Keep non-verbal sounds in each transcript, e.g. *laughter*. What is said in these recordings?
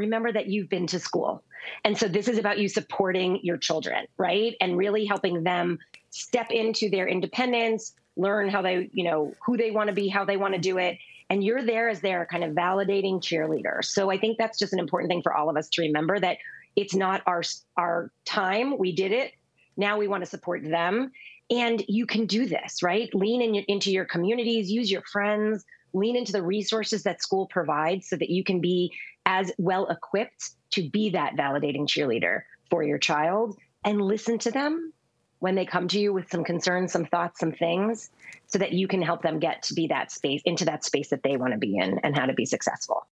remember that you've been to school. And so this is about you supporting your children, right? And really helping them step into their independence, learn how they, you know, who they want to be, how they want to do it. And you're there as their kind of validating cheerleader. So I think that's just an important thing for all of us to remember that it's not our our time. We did it. Now we want to support them. And you can do this, right? Lean in, into your communities, use your friends, lean into the resources that school provides so that you can be as well equipped to be that validating cheerleader for your child and listen to them when they come to you with some concerns, some thoughts, some things, so that you can help them get to be that space, into that space that they want to be in and how to be successful.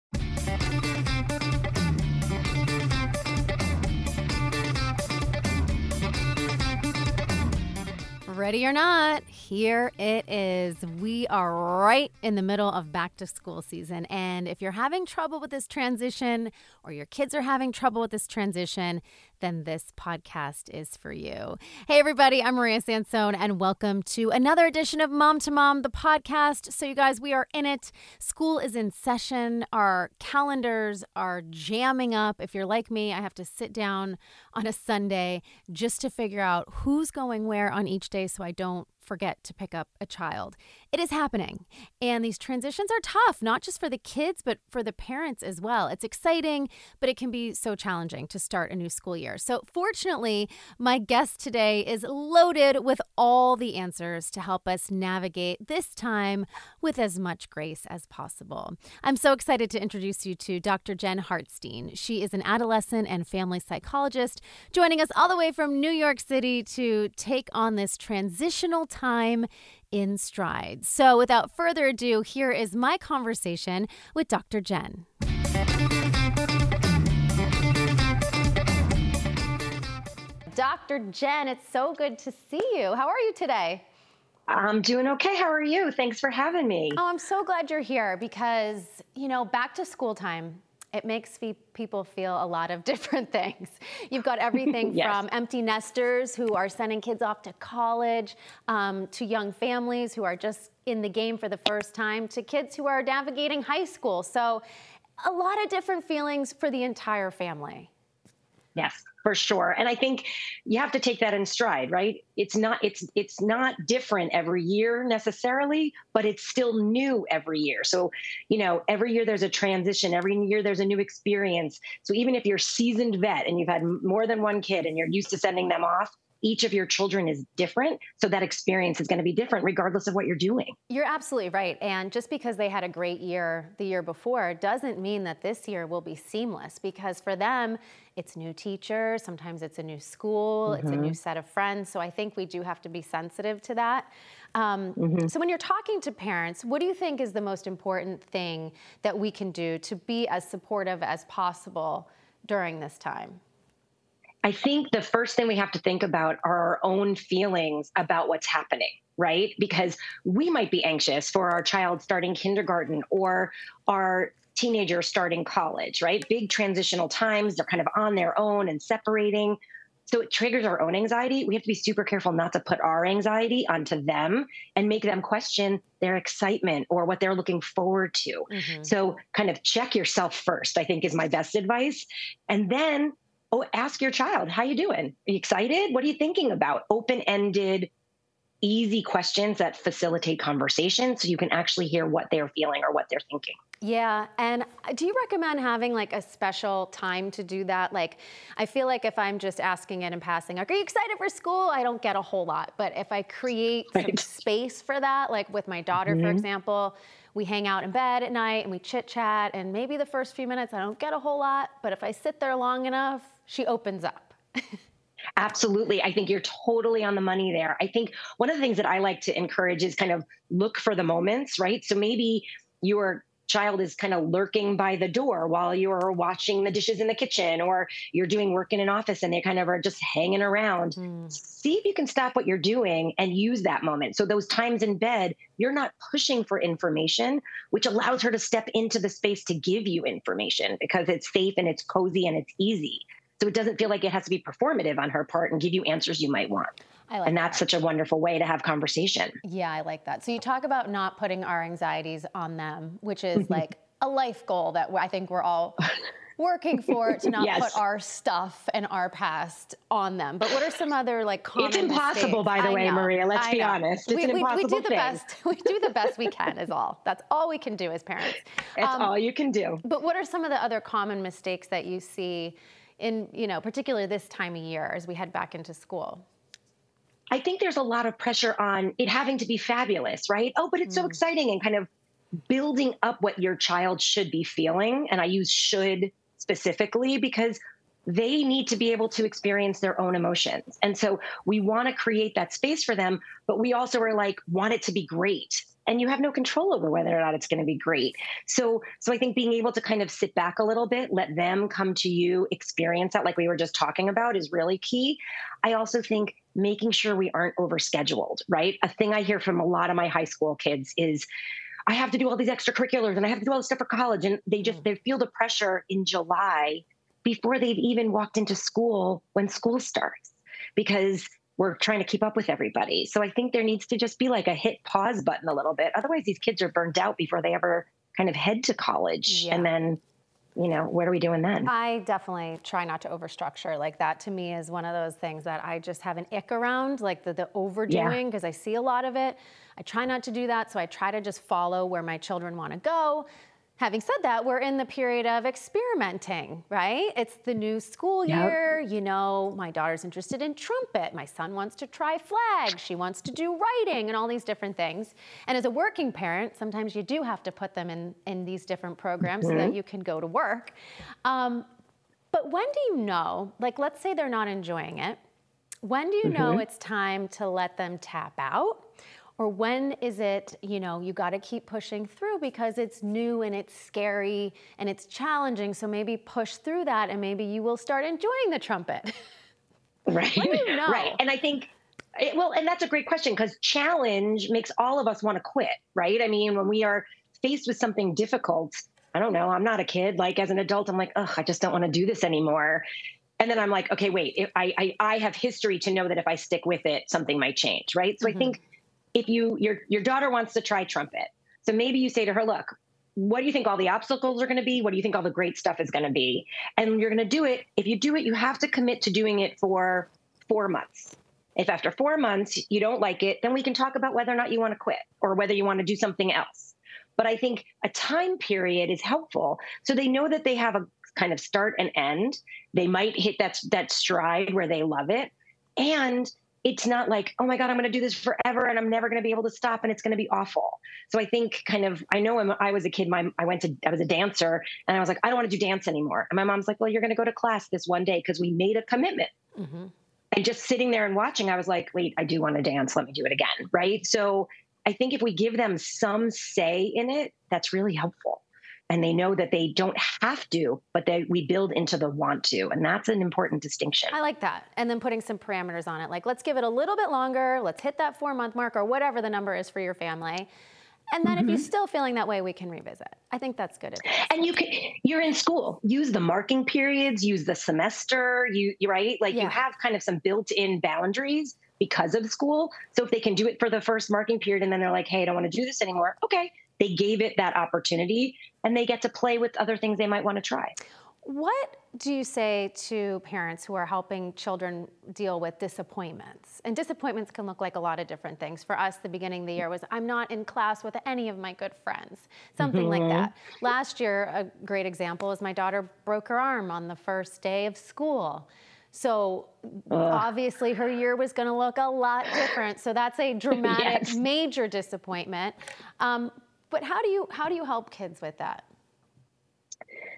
Ready or not, here it is. We are right in the middle of back to school season. And if you're having trouble with this transition or your kids are having trouble with this transition, then this podcast is for you. Hey, everybody, I'm Maria Sansone, and welcome to another edition of Mom to Mom, the podcast. So, you guys, we are in it. School is in session. Our calendars are jamming up. If you're like me, I have to sit down on a Sunday just to figure out who's going where on each day so I don't forget to pick up a child. It is happening. And these transitions are tough, not just for the kids, but for the parents as well. It's exciting, but it can be so challenging to start a new school year. So, fortunately, my guest today is loaded with all the answers to help us navigate this time with as much grace as possible. I'm so excited to introduce you to Dr. Jen Hartstein. She is an adolescent and family psychologist, joining us all the way from New York City to take on this transitional in stride. So, without further ado, here is my conversation with Dr. Jen. Dr. Jen, it's so good to see you. How are you today? I'm doing okay. How are you? Thanks for having me. Oh, I'm so glad you're here because, you know, back to school time it makes people feel a lot of *laughs* different things. You've got everything *laughs* yes. from empty nesters who are sending kids off to college, um, to young families who are just in the game for the first time, to kids who are navigating high school. So, a lot of different feelings for the entire family. Yes for sure. And i think you have to take that in stride right? It's not it's it's not different every year necessarily but it's still new every year. So you know every year there's a transition every year there's a new experience. So even if you're seasoned vet and you've had more than one kid and you're used to sending them off each of your children is different. So that experience is going to be different regardless of what you're doing. You're absolutely right. And just because they had a great year the year before doesn't mean that this year will be seamless because for them, it's new teachers, sometimes it's a new school, mm-hmm. it's a new mm-hmm. set of friends. So I think we do have to be sensitive to that. Um, mm-hmm. So when you're talking to parents, what do you think is the most important thing that we can do to be as supportive as possible during this time? I think the first thing we have to think about are our own feelings about what's happening, right? Because we might be anxious for our child starting kindergarten or our teenager starting college, right? Big transitional times, they're kind of on their own and separating. So it triggers our own anxiety. We have to be super careful not to put our anxiety onto them and make them question their excitement or what they're looking forward to. Mm-hmm. So kind of check yourself first, I think is my best advice. And then oh ask your child how you doing? Are you excited? What are you thinking about? Open-ended easy questions that facilitate conversation so you can actually hear what they're feeling or what they're thinking. Yeah and do you recommend having like a special time to do that? Like i feel like if i'm just asking it and passing like are you excited for school? I don't get a whole lot but if i create right. some space for that like with my daughter mm-hmm. for example we hang out in bed at night and we chit chat and maybe the first few minutes i don't get a whole lot but if i sit there long enough she opens up. *laughs* Absolutely. I think you're totally on the money there. I think one of the things that I like to encourage is kind of look for the moments, right? So maybe your child is kind of lurking by the door while you're washing the dishes in the kitchen or you're doing work in an office and they kind of are just hanging around. Mm. See if you can stop what you're doing and use that moment. So those times in bed, you're not pushing for information, which allows her to step into the space to give you information because it's safe and it's cozy and it's easy. So it doesn't feel like it has to be performative on her part and give you answers you might want. Like and that's that. such a wonderful way to have conversation. Yeah, I like that. So you talk about not putting our anxieties on them, which is like a life goal that I think we're all *laughs* working for to not Yes. put our stuff and our past on them. But what are some other like common It's impossible, mistakes? by the I way, know, Maria. Let's I be know. honest. It's we, an we- we, do the thing. best. We do the best we can. Is all. That's all we can do as parents. That's Um, all you can do. But what are some of the other common mistakes that you see in, you know, particularly this time of year as we head back into school? I think there's a lot of pressure on it having to be fabulous, right? Oh, but it's so mm. exciting and kind of building up what your child should be feeling. And I use should specifically because they need to be able to experience their own emotions. And so we want to create that space for them, but we also are like, want it to be great. And you have no control over whether or not it's going to be great. So, so I think being able to kind of sit back a little bit, let them come to you, experience that, like we were just talking about, is really key. I also think making sure we aren't overscheduled, right? A thing I hear from a lot of my high school kids is, I have to do all these extracurriculars and I have to do all this stuff for college, and they just mm. they feel the pressure in July before they've even walked into school when school starts because we're trying to keep up with everybody. So I think there needs to just be like a hit pause button a little bit. Otherwise, these kids are burnt out before they ever kind of head to college. Yeah. And then, you know, what are we doing then? I definitely try not to overstructure. Like that to me is one of those things that I just have an ick around, like the, the overdoing, because I see a lot of it. I try not to do that. So I try to just follow where my children want to go. Having said that, we're in the period of experimenting, right? It's the new school Yep. year. You know, my daughter's interested in trumpet. My son wants to try flag. She wants to do writing and all these different things. And as a working parent, sometimes you do have to put them in, in these different programs so that you can go to work. Um, but when do you know, like, let's say they're not enjoying it, when do you know it's time to let them tap out? Or when is it, you know, you got to keep pushing through because it's new and it's scary and it's challenging. So maybe push through that and maybe you will start enjoying the trumpet. *laughs* Right. You know? Right. And I think, it, well, and that's a great question because challenge makes all of us want to quit, right? I mean, when we are faced with something difficult, I don't know, I'm not a kid. Like as an adult, I'm like, ugh, I just don't want to do this anymore. And then I'm like, okay, wait, if I, I, I have history to know that if I stick with it, something might change, right? So I mm-hmm. think if you, your, your daughter wants to try trumpet. So maybe you say to her, look, what do you think all the obstacles are going to be? What do you think all the great stuff is going to be? And you're going to do it. If you do it, you have to commit to doing it for four months. If after four months you don't like it, then we can talk about whether or not you want to quit or whether you want to do something else. But I think a time period is helpful so they know that they have a kind of start and end. They might hit that that stride where they love it, and it's not like oh my god i'm going to do this forever and i'm never going to be able to stop and it's going to be awful. So i think kind of i know when i was a kid my i went to i was a dancer and i was like i don't want to do dance anymore. And my mom's like well you're going to go to class this one day because we made a commitment. Mm-hmm. And just sitting there and watching i was like wait i do want to dance. Let me do it again right? So i think if we give them some say in it that's really helpful and they know that they don't have to but they we build into the want to and that's an important distinction I like that. And then putting some parameters on it. Like, let's give it a little bit longer. Let's hit that four month mark or whatever the number is for your family. And then if you're mm-hmm. still feeling that way, we can revisit. I think that's good advice. and you can you're in school use the marking periods use the semester you you right like Yeah. you have kind of some built-in boundaries because of school so if they can do it for the first marking period and then they're like hey i don't want to do this anymore okay they gave it that opportunity and they get to play with other things they might want to try What do you say to parents who are helping children deal with disappointments? And disappointments can look like a lot of different things. For us, the beginning of the year was I'm not in class with any of my good friends, something like that. Last year, a great example is my daughter broke her arm on the first day of school. So obviously her year was going to look a lot different. So that's a *laughs* dramatic, Yes. major disappointment. Um, but how do you how do you help kids with that?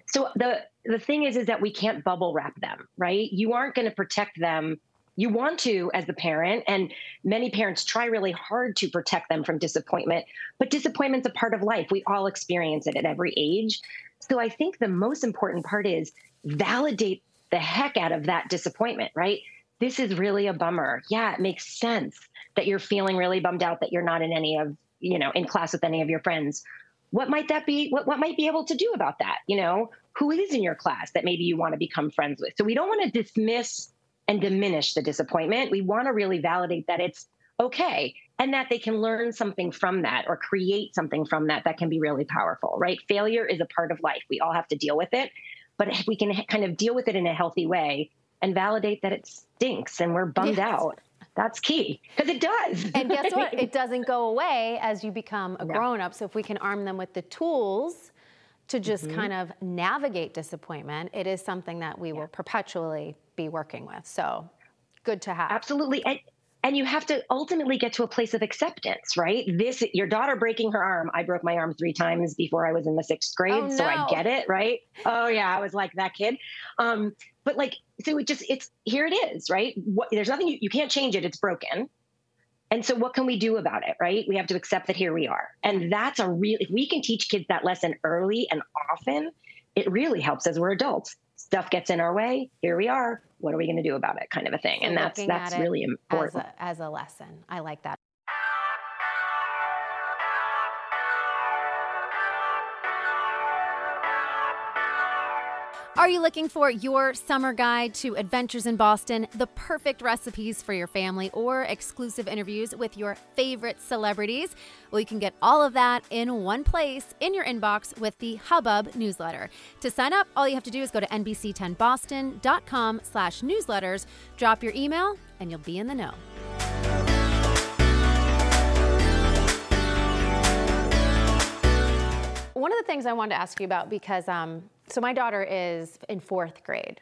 so the the thing is is that we can't bubble wrap them right? You aren't going to protect them. You want to as the parent and many parents try really hard to protect them from disappointment but disappointment's a part of life. We all experience it at every age. So i think the most important part is validate the heck out of that disappointment right? This is really a bummer. Yeah it makes sense that you're feeling really bummed out that you're not in any of you know in class with any of your friends what might that be what, what might be able to do about that? You know who is in your class that maybe you want to become friends with? So we don't want to dismiss and diminish the disappointment. We want to really validate that it's okay and that they can learn something from that or create something from that that can be really powerful right? Failure is a part of life. We all have to deal with it but if we can kind of deal with it in a healthy way and validate that it stinks and we're bummed yes. out that's key because it does. And guess what? *laughs* It doesn't go away as you become a no. grown up. So if we can arm them with the tools to just mm-hmm. kind of navigate disappointment, it is something that we yeah. will perpetually be working with. So good to have. Absolutely. And and you have to ultimately get to a place of acceptance, right? This your daughter breaking her arm. I broke my arm 3 times before I was in the 6th grade, oh, no. so I get it, right? Oh yeah, I was like that kid. Um but like so it just it's here it is, right? What, there's nothing you, you can't change it. It's broken. And so what can we do about it, right? We have to accept that here we are. And that's a real if we can teach kids that lesson early and often, it really helps as we're adults. Stuff gets in our way. Here we are. What are we going to do about it? Kind of a thing. So and that's that's really important. As a, as a lesson. I like that. Are you looking for your summer guide to adventures in Boston, the perfect recipes for your family, or exclusive interviews with your favorite celebrities? Well, you can get all of that in one place in your inbox with the Hubbub newsletter. To sign up, all you have to do is go to nbc10boston.com slash newsletters, drop your email, and you'll be in the know. One of the things I wanted to ask you about because um, so my daughter is in fourth grade,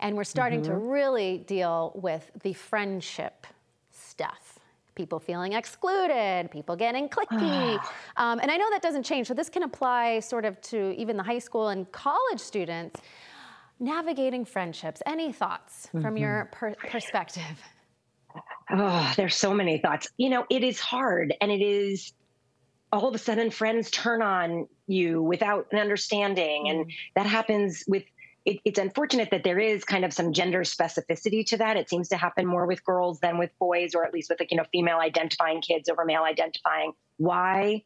and we're starting mm-hmm. to really deal with the friendship stuff. People feeling excluded, people getting cliquey. *sighs* um, and I know that doesn't change, so this can apply sort of to even the high school and college students. Navigating friendships. Any thoughts mm-hmm. from your per- perspective? *sighs* Oh, there's so many thoughts. You know, it is hard and it is all of a sudden friends turn on you without an understanding. And mm. that happens with it, it's unfortunate that there is kind of some gender specificity to that. It seems to happen more with girls than with boys, or at least with like, you know, female identifying kids over male identifying. Why?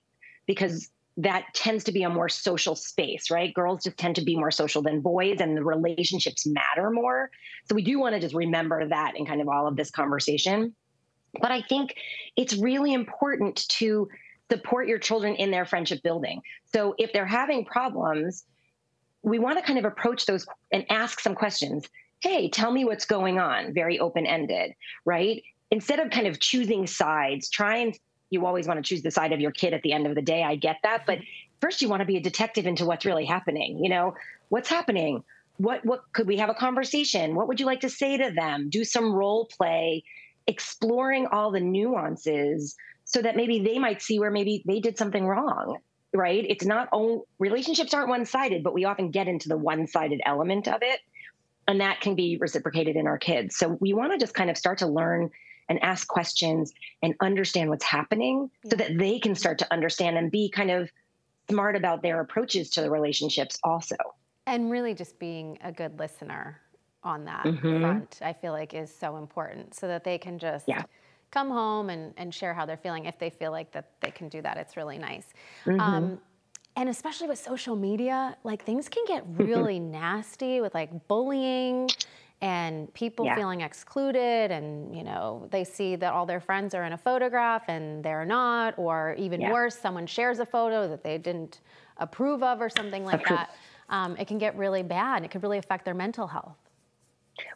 Because that tends to be a more social space, right? Girls just tend to be more social than boys, and the relationships matter more. So we do want to just remember that in kind of all of this conversation. But I think it's really important to support your children in their friendship building. So if they're having problems, we want to kind of approach those and ask some questions. Hey, tell me what's going on, very open ended, right? Instead of kind of choosing sides, try and you always want to choose the side of your kid at the end of the day. I get that. But first, you want to be a detective into what's really happening. You know, what's happening? What, what could we have a conversation? What would you like to say to them? Do some role play, exploring all the nuances so that maybe they might see where maybe they did something wrong right it's not all relationships aren't one-sided but we often get into the one-sided element of it and that can be reciprocated in our kids so we want to just kind of start to learn and ask questions and understand what's happening yeah. so that they can start to understand and be kind of smart about their approaches to the relationships also and really just being a good listener on that mm-hmm. front i feel like is so important so that they can just yeah come home and, and share how they're feeling if they feel like that they can do that. It's really nice. Mm-hmm. Um, and especially with social media, like things can get *laughs* really nasty with like bullying and people yeah. feeling excluded and you know they see that all their friends are in a photograph and they're not or even yeah. worse someone shares a photo that they didn't approve of or something like that um, it can get really bad it could really affect their mental health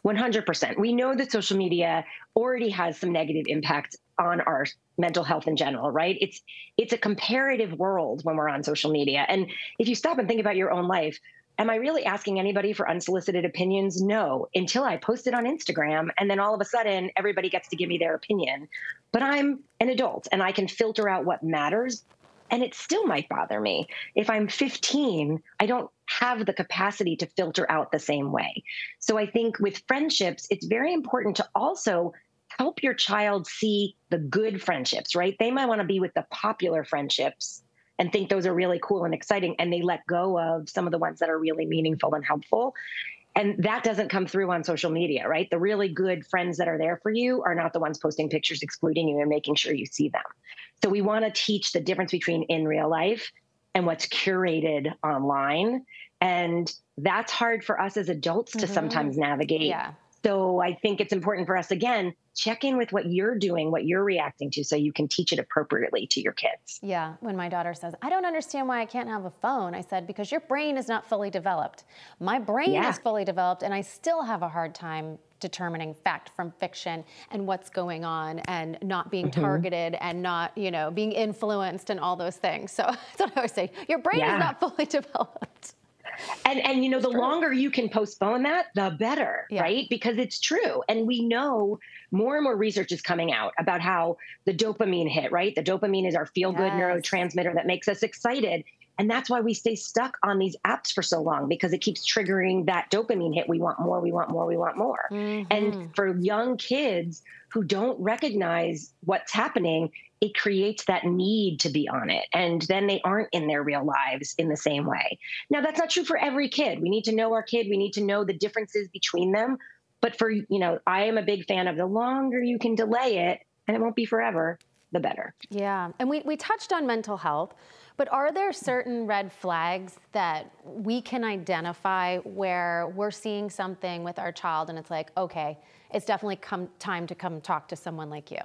100%. We know that social media already has some negative impact on our mental health in general, right? It's it's a comparative world when we're on social media. And if you stop and think about your own life, am I really asking anybody for unsolicited opinions? No, until I post it on Instagram and then all of a sudden everybody gets to give me their opinion. But I'm an adult and I can filter out what matters and it still might bother me. If I'm 15, I don't have the capacity to filter out the same way. So I think with friendships, it's very important to also help your child see the good friendships, right? They might want to be with the popular friendships and think those are really cool and exciting, and they let go of some of the ones that are really meaningful and helpful. And that doesn't come through on social media, right? The really good friends that are there for you are not the ones posting pictures excluding you and making sure you see them. So we want to teach the difference between in real life and what's curated online. And that's hard for us as adults mm-hmm. to sometimes navigate. Yeah. So I think it's important for us again check in with what you're doing, what you're reacting to, so you can teach it appropriately to your kids. Yeah. When my daughter says, I don't understand why I can't have a phone, I said, because your brain is not fully developed. My brain yeah. is fully developed, and I still have a hard time determining fact from fiction and what's going on and not being mm-hmm. targeted and not, you know, being influenced and all those things. So *laughs* that's what I always say. Your brain yeah. is not fully *laughs* developed. And and you know, the true. longer you can postpone that, the better, yeah. right? Because it's true. And we know more and more research is coming out about how the dopamine hit, right? The dopamine is our feel-good yes. neurotransmitter that makes us excited. And that's why we stay stuck on these apps for so long because it keeps triggering that dopamine hit. We want more, we want more, we want more. Mm-hmm. And for young kids who don't recognize what's happening, it creates that need to be on it. And then they aren't in their real lives in the same way. Now, that's not true for every kid. We need to know our kid, we need to know the differences between them. But for, you know, I am a big fan of the longer you can delay it, and it won't be forever, the better. Yeah. And we, we touched on mental health. But are there certain red flags that we can identify where we're seeing something with our child and it's like, okay, it's definitely come time to come talk to someone like you?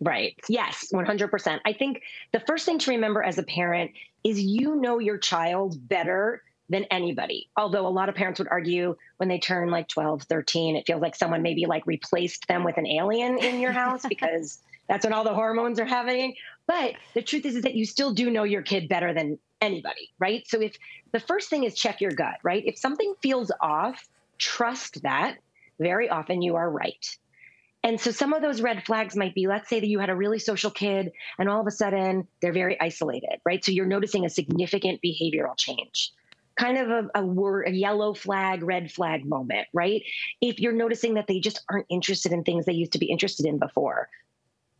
Right. Yes, 100%. I think the first thing to remember as a parent is you know your child better than anybody. Although a lot of parents would argue when they turn like 12, 13, it feels like someone maybe like replaced them with an alien in your house *laughs* because that's when all the hormones are happening. But the truth is, is that you still do know your kid better than anybody, right? So if the first thing is check your gut, right? If something feels off, trust that. Very often you are right. And so some of those red flags might be let's say that you had a really social kid and all of a sudden they're very isolated, right? So you're noticing a significant behavioral change. Kind of a, a word, a yellow flag, red flag moment, right? If you're noticing that they just aren't interested in things they used to be interested in before,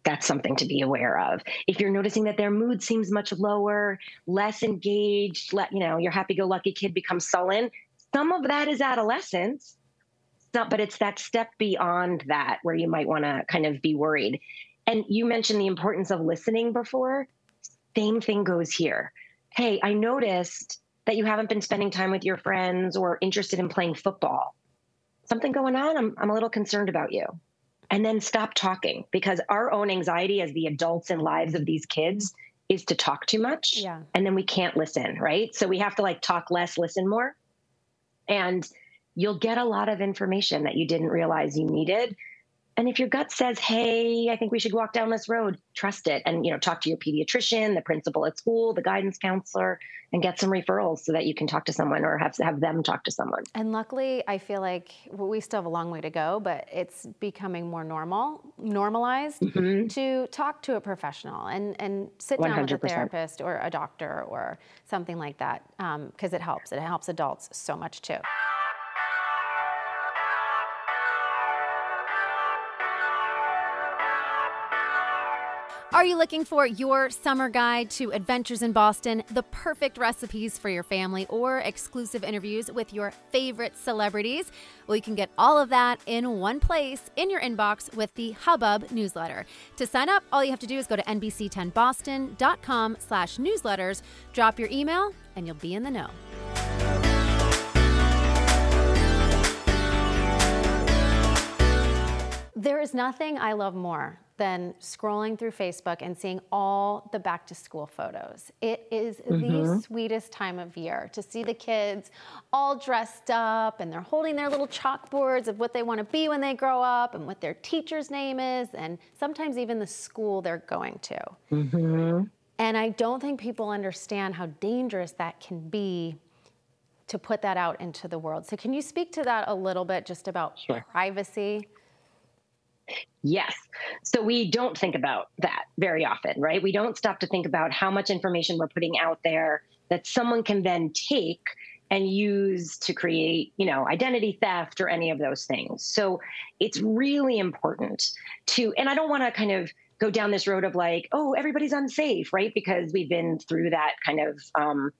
that's something to be aware of. If you're noticing that their mood seems much lower, less engaged, let you know, your happy-go-lucky kid becomes sullen, some of that is adolescence. but it's that step beyond that where you might want to kind of be worried. And you mentioned the importance of listening before. Same thing goes here. Hey, I noticed that you haven't been spending time with your friends or interested in playing football. Something going on? I'm, I'm a little concerned about you and then stop talking because our own anxiety as the adults and lives of these kids is to talk too much yeah. and then we can't listen right so we have to like talk less listen more and you'll get a lot of information that you didn't realize you needed and if your gut says, "Hey, I think we should walk down this road," trust it, and you know, talk to your pediatrician, the principal at school, the guidance counselor, and get some referrals so that you can talk to someone or have have them talk to someone. And luckily, I feel like well, we still have a long way to go, but it's becoming more normal, normalized mm-hmm. to talk to a professional and and sit down 100%. with a therapist or a doctor or something like that because um, it helps. It helps adults so much too. Are you looking for your summer guide to adventures in Boston, the perfect recipes for your family, or exclusive interviews with your favorite celebrities? Well, you can get all of that in one place in your inbox with the Hubbub newsletter. To sign up, all you have to do is go to nbc10boston.com slash newsletters, drop your email, and you'll be in the know. There is nothing I love more than scrolling through Facebook and seeing all the back to school photos. It is mm-hmm. the sweetest time of year to see the kids all dressed up and they're holding their little chalkboards of what they want to be when they grow up and what their teacher's name is, and sometimes even the school they're going to. Mm-hmm. And I don't think people understand how dangerous that can be to put that out into the world. So, can you speak to that a little bit just about sure. privacy? Yes. So we don't think about that very often, right? We don't stop to think about how much information we're putting out there that someone can then take and use to create, you know, identity theft or any of those things. So it's really important to, and I don't want to kind of go down this road of like, oh, everybody's unsafe, right? Because we've been through that kind of um,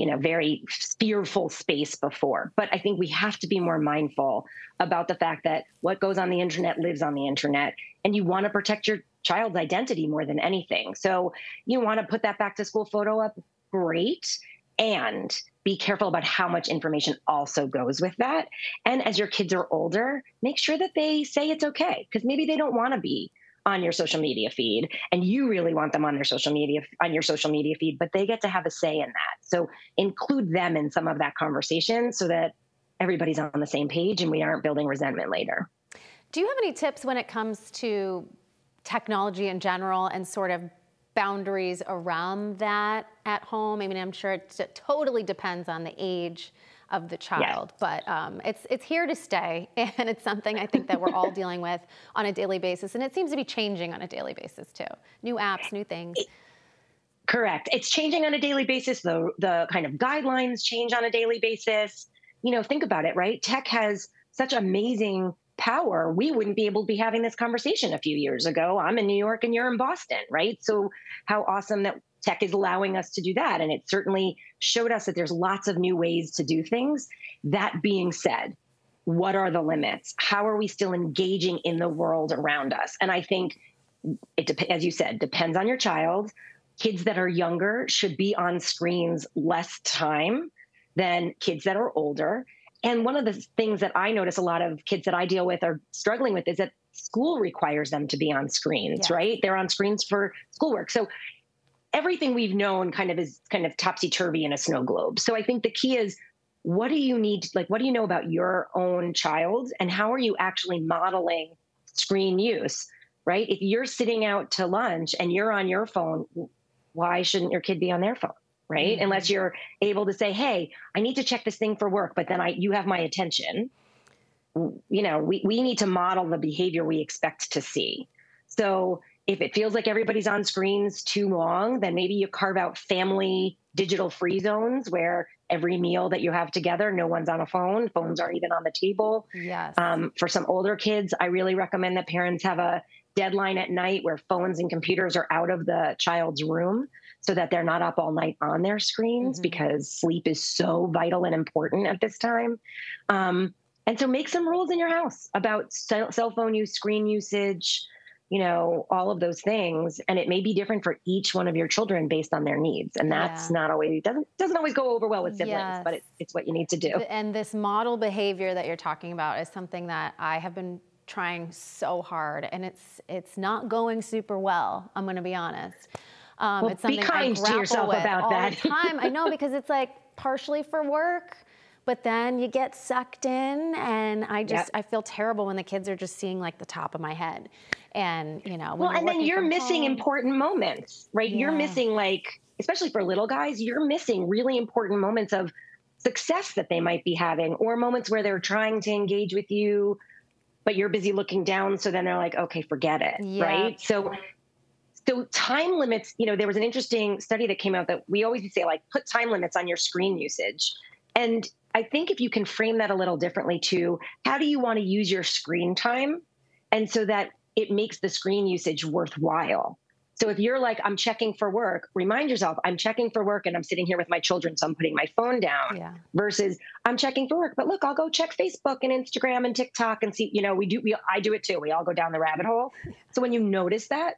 you know very fearful space before. But i think we have to be more mindful about the fact that what goes on the internet lives on the internet and you want to protect your child's identity more than anything. So you want to put that back to school photo up great. And be careful about how much information also goes with that. And as your kids are older, make sure that they say it's okay because maybe they don't want to be on your social media feed and you really want them on their social media on your social media feed but they get to have a say in that so include them in some of that conversation so that everybody's on the same page and we aren't building resentment later do you have any tips when it comes to technology in general and sort of boundaries around that at home? I mean, I'm sure it totally depends on the age of the child, but um, it's it's here to stay, *laughs* and it's something I think that we're all dealing with on a daily basis, and it seems to be changing on a daily basis too. New apps, new things. Correct. It's changing on a daily basis. The the kind of guidelines change on a daily basis. You know, think about it, right? Tech has such amazing power, we wouldn't be able to be having this conversation a few years ago. I'm in New York and you're in Boston, right? So, how awesome that tech is allowing us to do that. And it certainly showed us that there's lots of new ways to do things. That being said, what are the limits? How are we still engaging in the world around us? And I think it, dep- as you said, depends on your child. Kids that are younger should be on screens less time than kids that are older. And one of the things that I notice a lot of kids that I deal with are struggling with is that school requires them to be on screens, yeah. right? They're on screens for schoolwork. So everything we've known kind of is kind of topsy turvy in a snow globe. So I think the key is what do you need like what do you know about your own child and how are you actually modeling screen use right if you're sitting out to lunch and you're on your phone why shouldn't your kid be on their phone right? Mm-hmm. Unless you're able to say, "Hey, I need to check this thing for work, but then I you have my attention." You know, we we need to model the behavior we expect to see. So, if it feels like everybody's on screens too long, then maybe you carve out family digital free zones where every meal that you have together, no one's on a phone. Phones aren't even on the table. Yes. Um, for some older kids, I really recommend that parents have a deadline at night where phones and computers are out of the child's room so that they're not up all night on their screens mm-hmm. because sleep is so vital and important at this time. Um, and so make some rules in your house about cell phone use, screen usage, you know, all of those things. And it may be different for each one of your children based on their needs. And that's yeah. not always doesn't doesn't always go over well with siblings, yes. but it, it's what you need to do. And this model behavior that you're talking about is something that I have been trying so hard and it's it's not going super well, I'm gonna be honest. Um, well, it's something be kind I to yourself about all that. the *laughs* time. I know because it's like partially for work, but then you get sucked in, and I just yep. I feel terrible when the kids are just seeing like the top of my head, and you know. well, and then you're missing home, important moments, right? Yeah. You're missing like, especially for little guys, you're missing really important moments of success that they might be having, or moments where they're trying to engage with you but you're busy looking down so then they're like okay forget it yeah. right so so time limits you know there was an interesting study that came out that we always say like put time limits on your screen usage and i think if you can frame that a little differently too how do you want to use your screen time and so that it makes the screen usage worthwhile so if you're like i'm checking for work remind yourself i'm checking for work and i'm sitting here with my children so i'm putting my phone down yeah. versus i'm checking for work but look i'll go check facebook and instagram and tiktok and see you know we do we i do it too we all go down the rabbit hole so when you notice that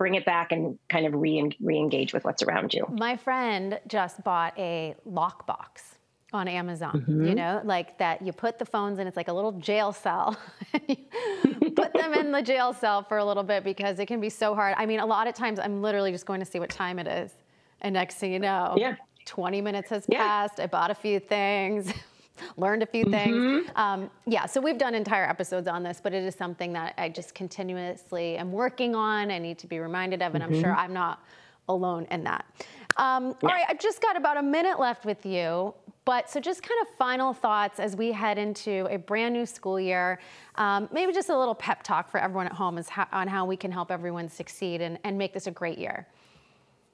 bring it back and kind of re re-engage with what's around you. My friend just bought a lockbox on Amazon, mm-hmm. you know, like that you put the phones in, it's like a little jail cell. *laughs* put them in the jail cell for a little bit because it can be so hard. I mean, a lot of times I'm literally just going to see what time it is. And next thing you know, yeah. 20 minutes has yeah. passed. I bought a few things. *laughs* learned a few things. Mm-hmm. Um, yeah, so we've done entire episodes on this, but it is something that I just continuously am working on. I need to be reminded of, and mm-hmm. I'm sure mm-hmm. I'm not alone in that. Um, yeah. All right, I've just got about a minute left with you. But so, just kind of final thoughts as we head into a brand new school year. Um, maybe just a little pep talk for everyone at home how, on how we can help everyone succeed and, and make this a great year.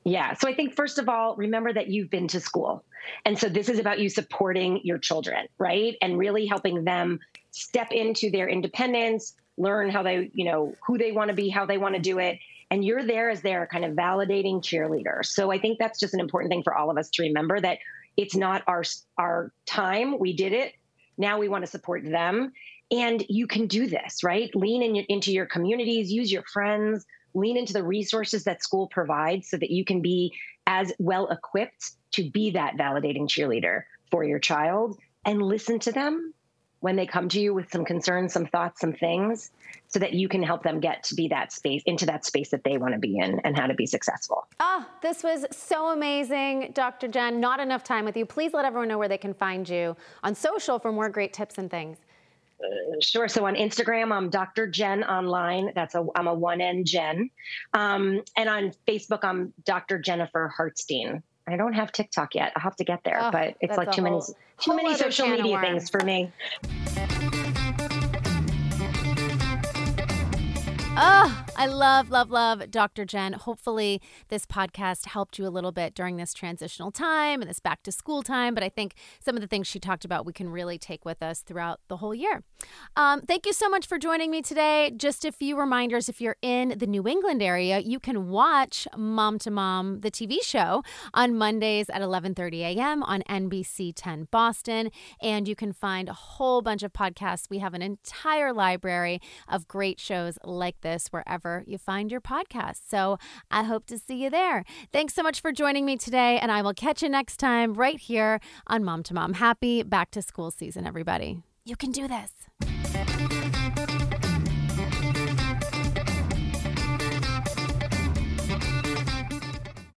Yeah. So I think, first of all, remember that you've been to school. And so this is about you supporting your children, right? And really helping them step into their independence, learn how they, you know, who they want to be, how they want to do it. And you're there as their kind of validating cheerleader. So I think that's just an important thing for all of us to remember that it's not our our time. We did it. Now we want to support them. And you can do this, right? Lean in, into your communities, use your friends, lean into the resources that school provides so that you can be as well equipped to be that validating cheerleader for your child and listen to them when they come to you with some concerns, some thoughts, some things, so that you can help them get to be that space, into that space that they want to be in and how to be successful. Oh, this was so amazing, Dr. Jen. Not enough time with you. Please let everyone know where they can find you on social for more great tips and things. Uh, sure. So on Instagram, I'm Dr. Jen Online. That's a I'm a one N Jen, um, and on Facebook, I'm Dr. Jennifer Hartstein. I don't have TikTok yet. I'll have to get there, oh, but it's like too whole, many too many social media things for me. Oh, I love, love, love Dr. Jen. Hopefully, this podcast helped you a little bit during this transitional time and this back to school time. But I think some of the things she talked about we can really take with us throughout the whole year. Um, thank you so much for joining me today. Just a few reminders if you're in the New England area, you can watch Mom to Mom, the TV show, on Mondays at 11:30 a.m. on NBC 10 Boston, and you can find a whole bunch of podcasts. We have an entire library of great shows like this wherever you find your podcast. So I hope to see you there. Thanks so much for joining me today, and I will catch you next time right here on Mom to Mom. Happy back to school season, everybody. You can do this.